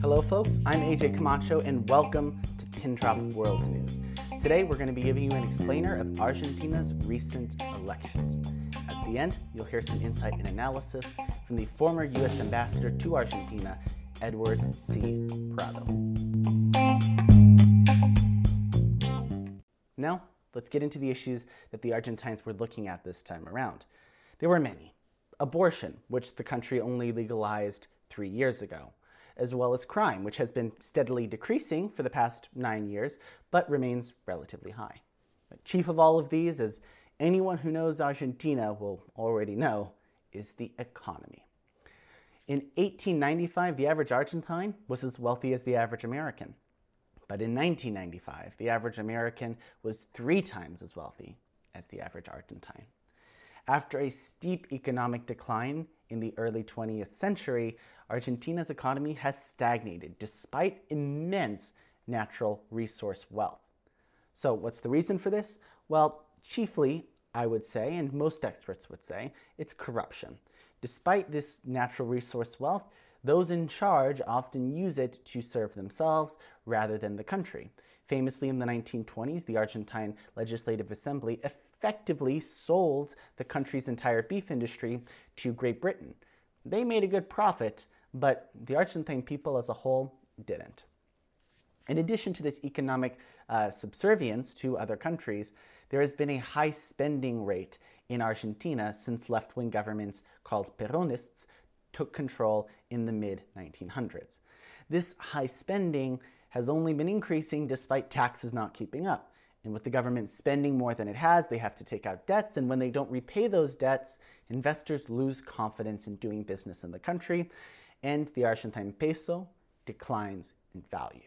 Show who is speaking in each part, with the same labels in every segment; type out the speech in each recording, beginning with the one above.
Speaker 1: Hello, folks. I'm AJ Camacho, and welcome to Pindrop World News. Today, we're going to be giving you an explainer of Argentina's recent elections. At the end, you'll hear some insight and analysis from the former U.S. ambassador to Argentina, Edward C. Prado. Now, let's get into the issues that the Argentines were looking at this time around. There were many. Abortion, which the country only legalized three years ago, as well as crime, which has been steadily decreasing for the past nine years, but remains relatively high. But chief of all of these, as anyone who knows Argentina will already know, is the economy. In 1895, the average Argentine was as wealthy as the average American. But in 1995, the average American was three times as wealthy as the average Argentine. After a steep economic decline in the early 20th century, Argentina's economy has stagnated despite immense natural resource wealth. So, what's the reason for this? Well, chiefly, I would say, and most experts would say, it's corruption. Despite this natural resource wealth, those in charge often use it to serve themselves rather than the country. Famously, in the 1920s, the Argentine Legislative Assembly effectively sold the country's entire beef industry to Great Britain. They made a good profit, but the Argentine people as a whole didn't. In addition to this economic uh, subservience to other countries, there has been a high spending rate in Argentina since left wing governments called Peronists took control in the mid 1900s. This high spending has only been increasing despite taxes not keeping up. And with the government spending more than it has, they have to take out debts. And when they don't repay those debts, investors lose confidence in doing business in the country, and the Argentine peso declines in value.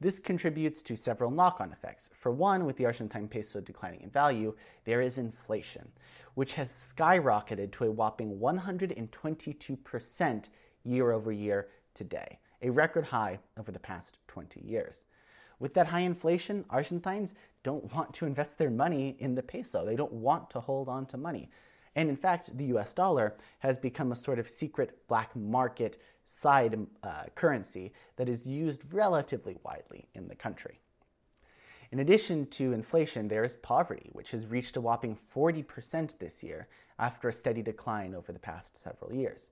Speaker 1: This contributes to several knock on effects. For one, with the Argentine peso declining in value, there is inflation, which has skyrocketed to a whopping 122% year over year today, a record high over the past 20 years. With that high inflation, Argentines don't want to invest their money in the peso. They don't want to hold on to money. And in fact, the US dollar has become a sort of secret black market side uh, currency that is used relatively widely in the country. In addition to inflation, there is poverty, which has reached a whopping 40% this year after a steady decline over the past several years.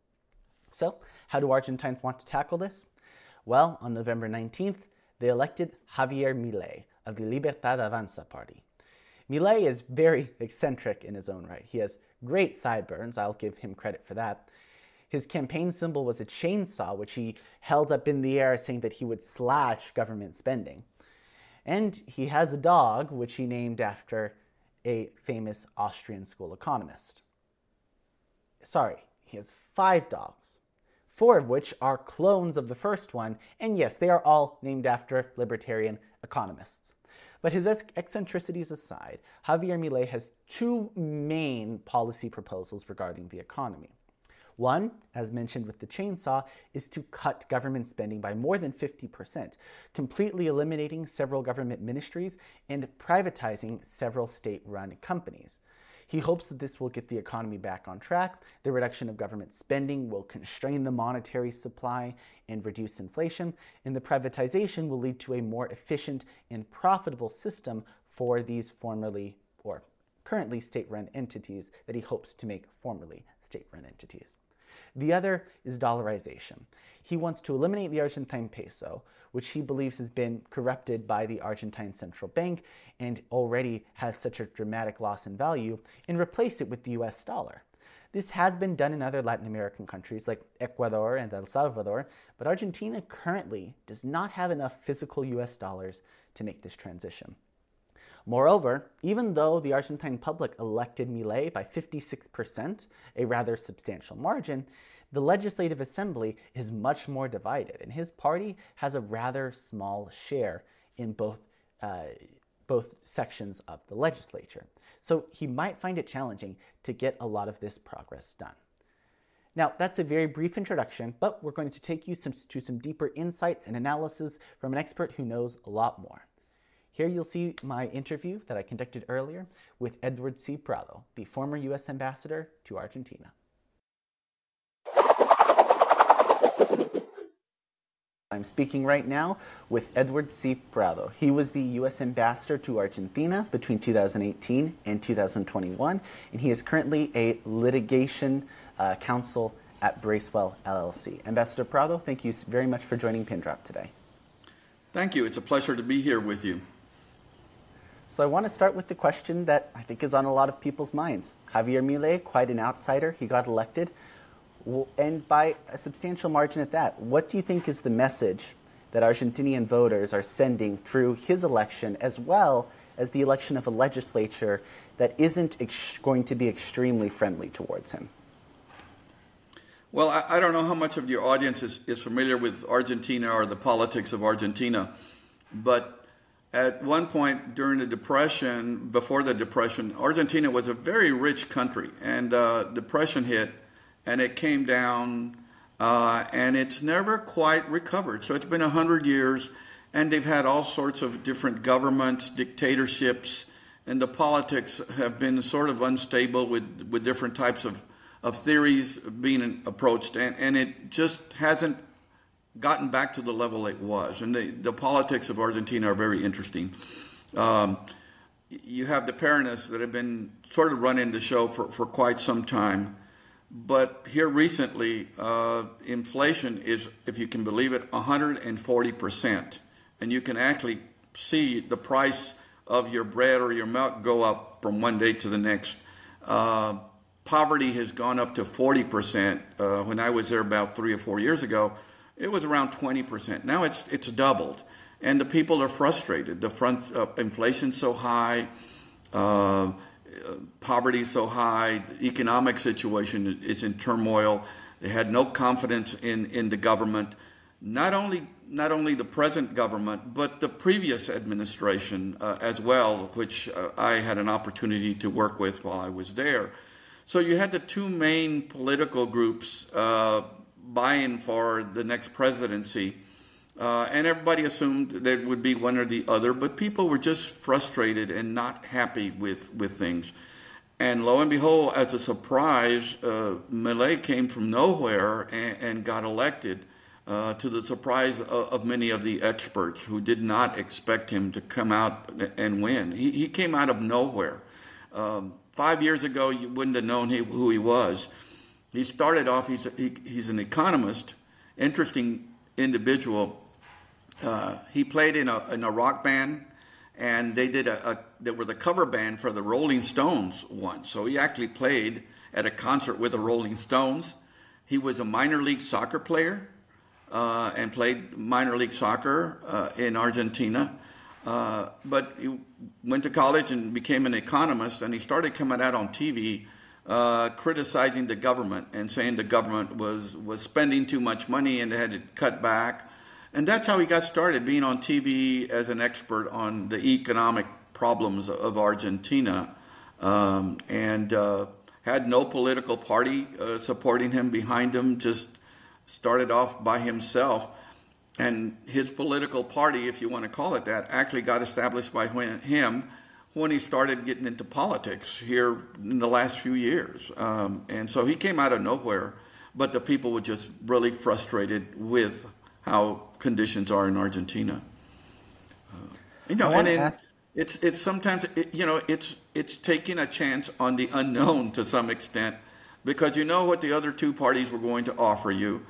Speaker 1: So, how do Argentines want to tackle this? Well, on November 19th, they elected Javier Milei of the Libertad Avanza party. Milei is very eccentric in his own right. He has great sideburns, I'll give him credit for that. His campaign symbol was a chainsaw, which he held up in the air, saying that he would slash government spending. And he has a dog, which he named after a famous Austrian school economist. Sorry, he has five dogs, four of which are clones of the first one, and yes, they are all named after libertarian economists. But his eccentricities aside, Javier Milei has two main policy proposals regarding the economy. One, as mentioned with the chainsaw, is to cut government spending by more than 50%, completely eliminating several government ministries and privatizing several state run companies. He hopes that this will get the economy back on track. The reduction of government spending will constrain the monetary supply and reduce inflation, and the privatization will lead to a more efficient and profitable system for these formerly or currently state run entities that he hopes to make formerly state run entities. The other is dollarization. He wants to eliminate the Argentine peso, which he believes has been corrupted by the Argentine central bank and already has such a dramatic loss in value, and replace it with the US dollar. This has been done in other Latin American countries like Ecuador and El Salvador, but Argentina currently does not have enough physical US dollars to make this transition. Moreover, even though the Argentine public elected Milei by 56%, a rather substantial margin, the Legislative Assembly is much more divided, and his party has a rather small share in both, uh, both sections of the legislature. So he might find it challenging to get a lot of this progress done. Now, that's a very brief introduction, but we're going to take you some, to some deeper insights and analysis from an expert who knows a lot more. Here you'll see my interview that I conducted earlier with Edward C. Prado, the former U.S. ambassador to Argentina. I'm speaking right now with Edward C. Prado. He was the U.S. ambassador to Argentina between 2018 and 2021, and he is currently a litigation uh, counsel at Bracewell LLC. Ambassador Prado, thank you very much for joining Pindrop today.
Speaker 2: Thank you. It's a pleasure to be here with you.
Speaker 1: So I want to start with the question that I think is on a lot of people's minds. Javier Milei, quite an outsider, he got elected and by a substantial margin at that. What do you think is the message that Argentinian voters are sending through his election, as well as the election of a legislature that isn't ex- going to be extremely friendly towards him?
Speaker 2: Well, I, I, don't know how much of your audience is, is familiar with Argentina or the politics of Argentina, but at one point during the Depression, before the Depression, Argentina was a very rich country, and uh, Depression hit and it came down, uh, and it's never quite recovered. So it's been 100 years, and they've had all sorts of different governments, dictatorships, and the politics have been sort of unstable with, with different types of, of theories being approached, and, and it just hasn't gotten back to the level it was. And the, the politics of Argentina are very interesting. Um, you have the Peronists that have been sort of running the show for, for quite some time. But here recently, uh, inflation is, if you can believe it, 140%. And you can actually see the price of your bread or your milk go up from one day to the next. Uh, poverty has gone up to 40%. Uh, when I was there about three or four years ago, it was around 20%. Now it's, it's doubled. And the people are frustrated. The front uh, inflation's so high. Poverty so high, the economic situation is in turmoil. They had no confidence in, in the government. Not only not only the present government, but the previous administration uh, as well, which uh, I had an opportunity to work with while I was there. So you had the two main political groups uh, vying for the next presidency. Uh, and everybody assumed that would be one or the other, but people were just frustrated and not happy with, with things. And lo and behold, as a surprise, uh, came from nowhere and, and got elected uh, to the surprise of, of, many of the experts who did not expect him to come out and win. He, he came out of nowhere. Um, five years ago, you wouldn't have known he, who he was. He started off, he's, a, he, he's an economist, interesting individual uh, he played in a, in a rock band, and they did a, a, they were the cover band for the Rolling Stones once. So he actually played at a concert with the Rolling Stones. He was a minor league soccer player uh, and played minor league soccer uh, in Argentina. Uh, but he went to college and became an economist, and he started coming out on TV uh, criticizing the government and saying the government was, was spending too much money and they had to cut back. And that's how he got started, being on TV as an expert on the economic problems of Argentina, um, and uh, had no political party uh, supporting him behind him. Just started off by himself, and his political party, if you want to call it that, actually got established by him when he started getting into politics here in the last few years. Um, and so he came out of nowhere, but the people were just really frustrated with how conditions are in Argentina. Uh, you know, and in, it's it's sometimes it, you know it's it's taking a chance on the unknown to some extent because you know what the other two parties were going to offer you,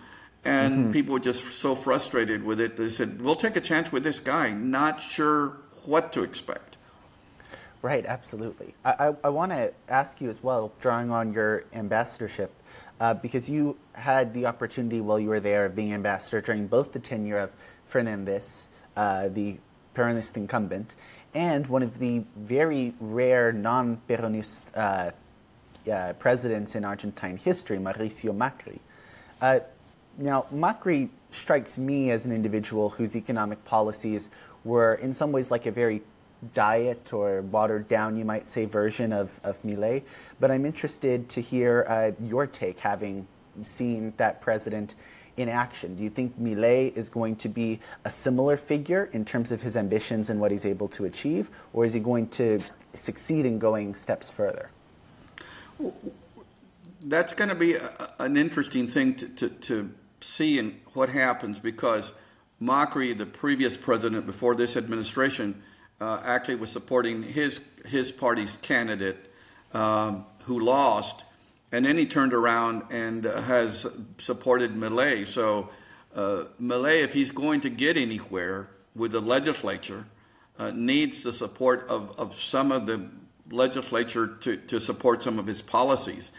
Speaker 2: and mm-hmm. people were just so frustrated with it. They said, "We'll take a chance with this guy, not sure what to expect."
Speaker 1: Right, absolutely. I, I, I want to ask you as well, drawing on your ambassadorship uh, because you had the opportunity while you were there of being ambassador during both the tenure of Fernandez, uh, the Peronist incumbent, and one of the very rare non Peronist uh, uh, presidents in Argentine history, Mauricio Macri. Uh, now, Macri strikes me as an individual whose economic policies were, in some ways, like a very diet or watered down, you might say, version of, of Milei. But I'm interested to hear uh, your take, having seen that president in action. Do you think Milei is going to be a similar figure in terms of his ambitions and what he's able to achieve, or is he going to succeed in going steps further?
Speaker 2: That's going to be a, an interesting thing to, to, to see and what happens because Macri, the previous president before this administration, uh, actually was supporting his his party's candidate um, who lost, and then he turned around and uh, has supported Milei. So uh, Milei, if he's going to get anywhere with the legislature, uh, needs the support of, of some of the legislature to, to support some of his policies.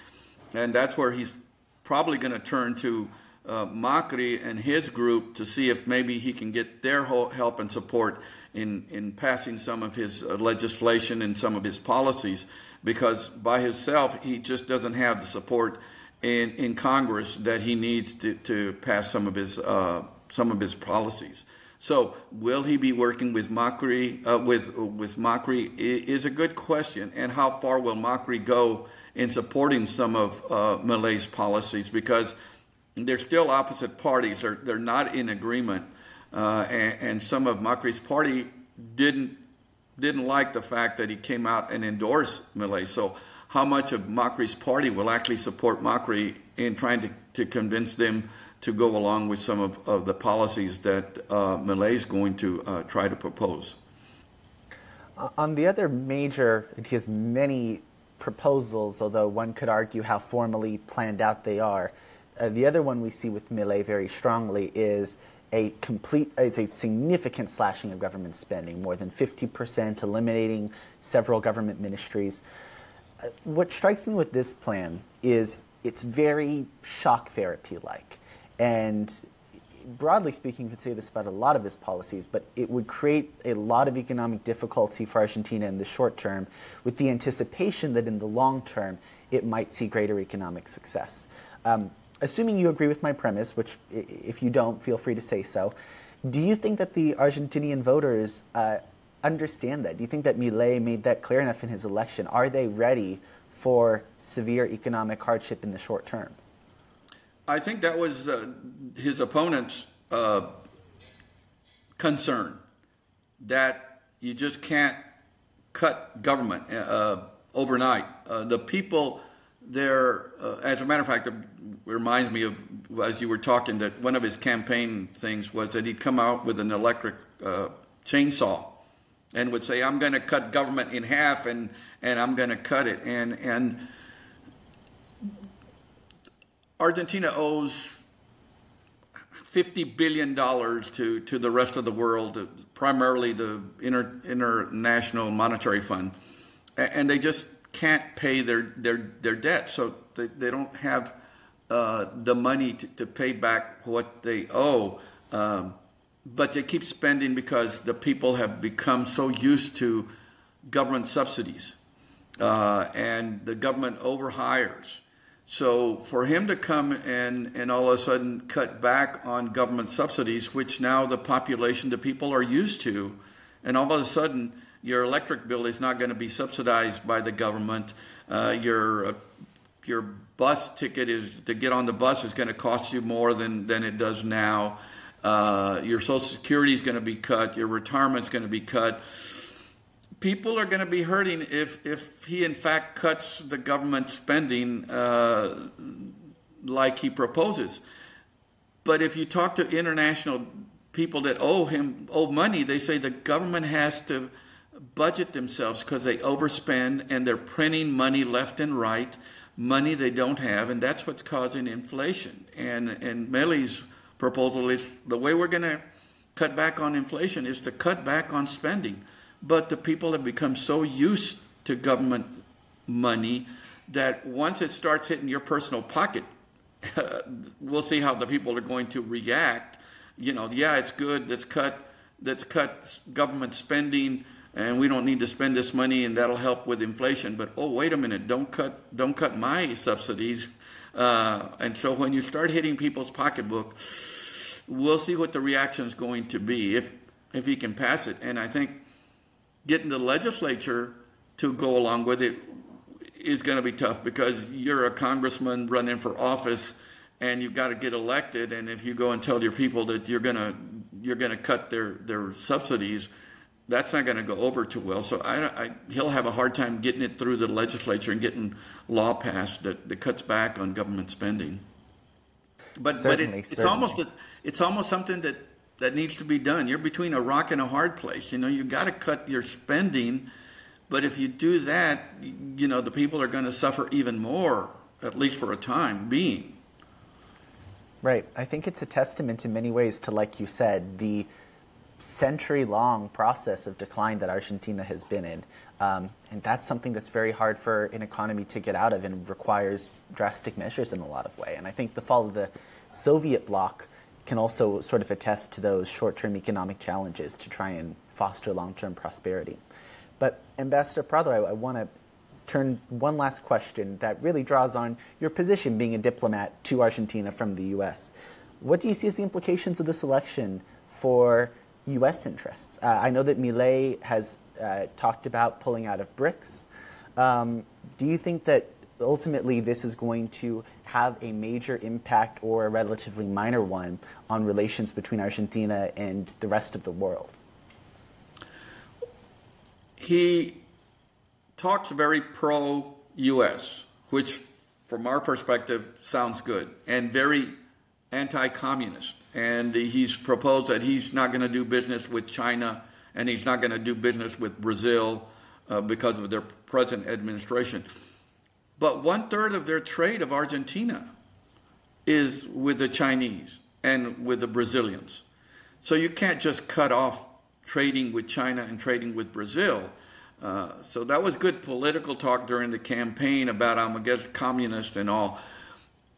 Speaker 2: And that's where he's probably going to turn to uh, Macri and his group to see if maybe he can get their help and support in, in passing some of his uh, legislation and some of his policies, because by himself he just doesn't have the support in, in Congress that he needs to, to pass some of his uh, some of his policies. So, will he be working with Macri? Uh, with with Macri is a good question, and how far will Macri go in supporting some of uh, Milei's policies? Because they're still opposite parties; they're they're not in agreement, uh, and, and, some of Macri's party didn't didn't like the fact that he came out and endorsed Milei. So, how much of Macri's party will actually support Macri in trying to, to convince them? to go along with some of, of the policies that uh, Milei is going to uh, try to propose.
Speaker 1: Uh, on the other major, he has many proposals, although one could argue how formally planned out they are. Uh, the other one we see with Milei very strongly is a complete, it's a significant slashing of government spending, more than 50%, eliminating several government ministries. Uh, what strikes me with this plan is it's very shock therapy like. And broadly speaking, you could say this about a lot of his policies, but it would create a lot of economic difficulty for Argentina in the short term, with the anticipation that in the long term it might see greater economic success. Um, assuming you agree with my premise, which if you don't, feel free to say so, do you think that the Argentinian voters uh, understand that? Do you think that Milei made that clear enough in his election? Are they ready for severe economic hardship in the short term?
Speaker 2: I think that was uh, his opponent's uh, concern that you just can't cut government uh, overnight. Uh, the people there, uh, as a matter of fact, it reminds me of as you were talking that one of his campaign things was that he'd come out with an electric uh, chainsaw and would say, "I'm going to cut government in half, and and I'm going to cut it." And and Argentina owes $50 billion to, to the rest of the world, primarily the Inter, International Monetary Fund. And they just can't pay their, their, their debt. So they, they don't have uh, the money to, to, pay back what they owe. Um, but they keep spending because the people have become so used to government subsidies. Uh, and the government overhires so for him to come and, and all of a sudden cut back on government subsidies, which now the population, the people are used to, and all of a sudden your electric bill is not going to be subsidized by the government. Uh, your uh, your bus ticket is to get on the bus is going to cost you more than, than it does now. Uh, your social security is going to be cut. Your retirement is going to be cut people are going to be hurting if, if he in fact cuts the government spending uh, like he proposes. But if you talk to international people that owe him owe money, they say the government has to budget themselves because they overspend and they're printing money left and right, money they don't have, and that's what's causing inflation. And and Milei's proposal is the way we're going to cut back on inflation is to cut back on spending. But the people have become so used to government money that once it starts hitting your personal pocket, we'll see how the people are going to react. You know, yeah, it's good. Let's cut. Let's cut government spending, and we don't need to spend this money, and that'll help with inflation. But oh, wait a minute! Don't cut. Don't cut my subsidies. Uh, and so when you start hitting people's pocketbook, we'll see what the reaction is going to be if if he can pass it. And I think getting the legislature to go along with it is going to be tough because you're a congressman running for office and you've got to get elected and if you go and tell your people that you're going to you're going to cut their their subsidies that's not going to go over too well so I, I, he'll have a hard time getting it through the legislature and getting law passed that, that cuts back on government spending but
Speaker 1: certainly,
Speaker 2: but it,
Speaker 1: it's
Speaker 2: almost a, it's almost something that that needs to be done. You're between a rock and a hard place. You know, you got to cut your spending, but if you do that, you know, the people are going to suffer even more, at least for a time being.
Speaker 1: Right. I think it's a testament in many ways to, like you said, the century long process of decline that Argentina has been in. Um, and that's something that's very hard for an economy to get out of and requires drastic measures in a lot of way. And I think the fall of the Soviet bloc can also sort of attest to those short-term economic challenges to try and foster long-term prosperity. But Ambassador Prado, I, I want to turn one last question that really draws on your position being a diplomat to Argentina from the U.S. What do you see as the implications of this election for U.S. interests? Uh, I know that Milei has uh, talked about pulling out of BRICS. Um, do you think that ultimately this is going to have a major impact or a relatively minor one on relations between Argentina and the rest of the world?
Speaker 2: He talks very pro US, which from our perspective sounds good, and very anti communist. And he's proposed that he's not going to do business with China and he's not going to do business with Brazil uh, because of their present administration. But one third of their trade of Argentina is with the Chinese and with the Brazilians. So you can't just cut off trading with China and trading with Brazil. Uh, so that was good political talk during the campaign about I'm against communists and all.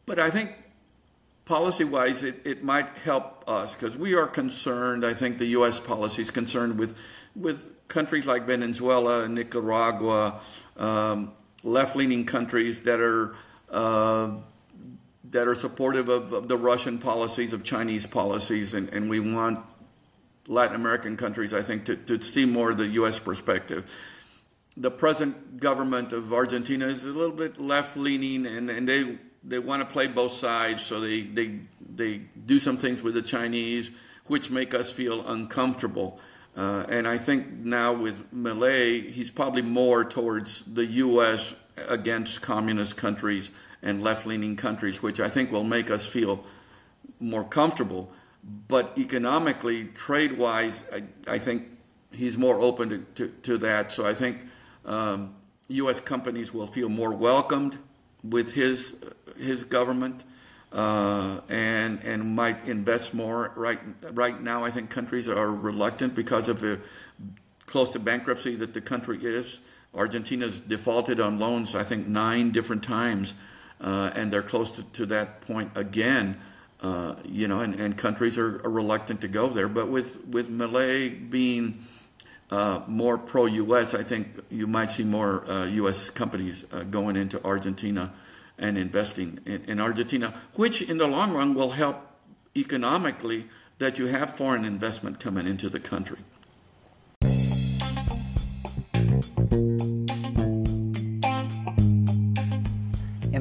Speaker 2: But I think policy wise, it, it might help us because we are concerned. I think the U.S. policy is concerned with, with countries like Venezuela, and Nicaragua, um, left leaning countries that are. Uh, that are supportive of, of, the Russian policies, of Chinese policies, and, and we want Latin American countries, I think, to, to see more the U.S. perspective. The present government of Argentina is a little bit left leaning, and, and they they want to play both sides, so they, they, they do some things with the Chinese which make us feel uncomfortable. Uh, and I think now with Milei, he's probably more towards the U.S. against communist countries and left leaning countries, which I think will make us feel more comfortable. But economically, trade wise, I, I think he's more open to, to, to that. So I think um, U.S. companies will feel more welcomed with his his government uh, and and might invest more. Right right now, I think countries are reluctant because of the close to bankruptcy that the country is. Argentina's defaulted on loans, I think, nine different times, uh, and they're close to, to that point again. Uh, you know, and, and countries are, are, reluctant to go there. But with with Milei being uh, more pro-U.S., I think you might see more U.S. Uh, companies uh, going into Argentina and investing in, in Argentina, which in the long run will help economically that you have foreign investment coming into the country.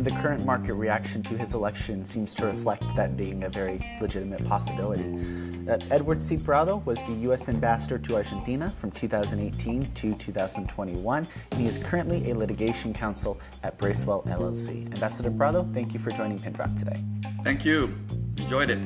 Speaker 1: The current market reaction to his election seems to reflect that being a very legitimate possibility. Uh, Edward C. Prado was the U.S. ambassador to Argentina from 2018 to 2021, and he is currently a litigation counsel at Bracewell LLC. Ambassador Prado, thank you for joining Pindrop today.
Speaker 2: Thank you. Enjoyed it.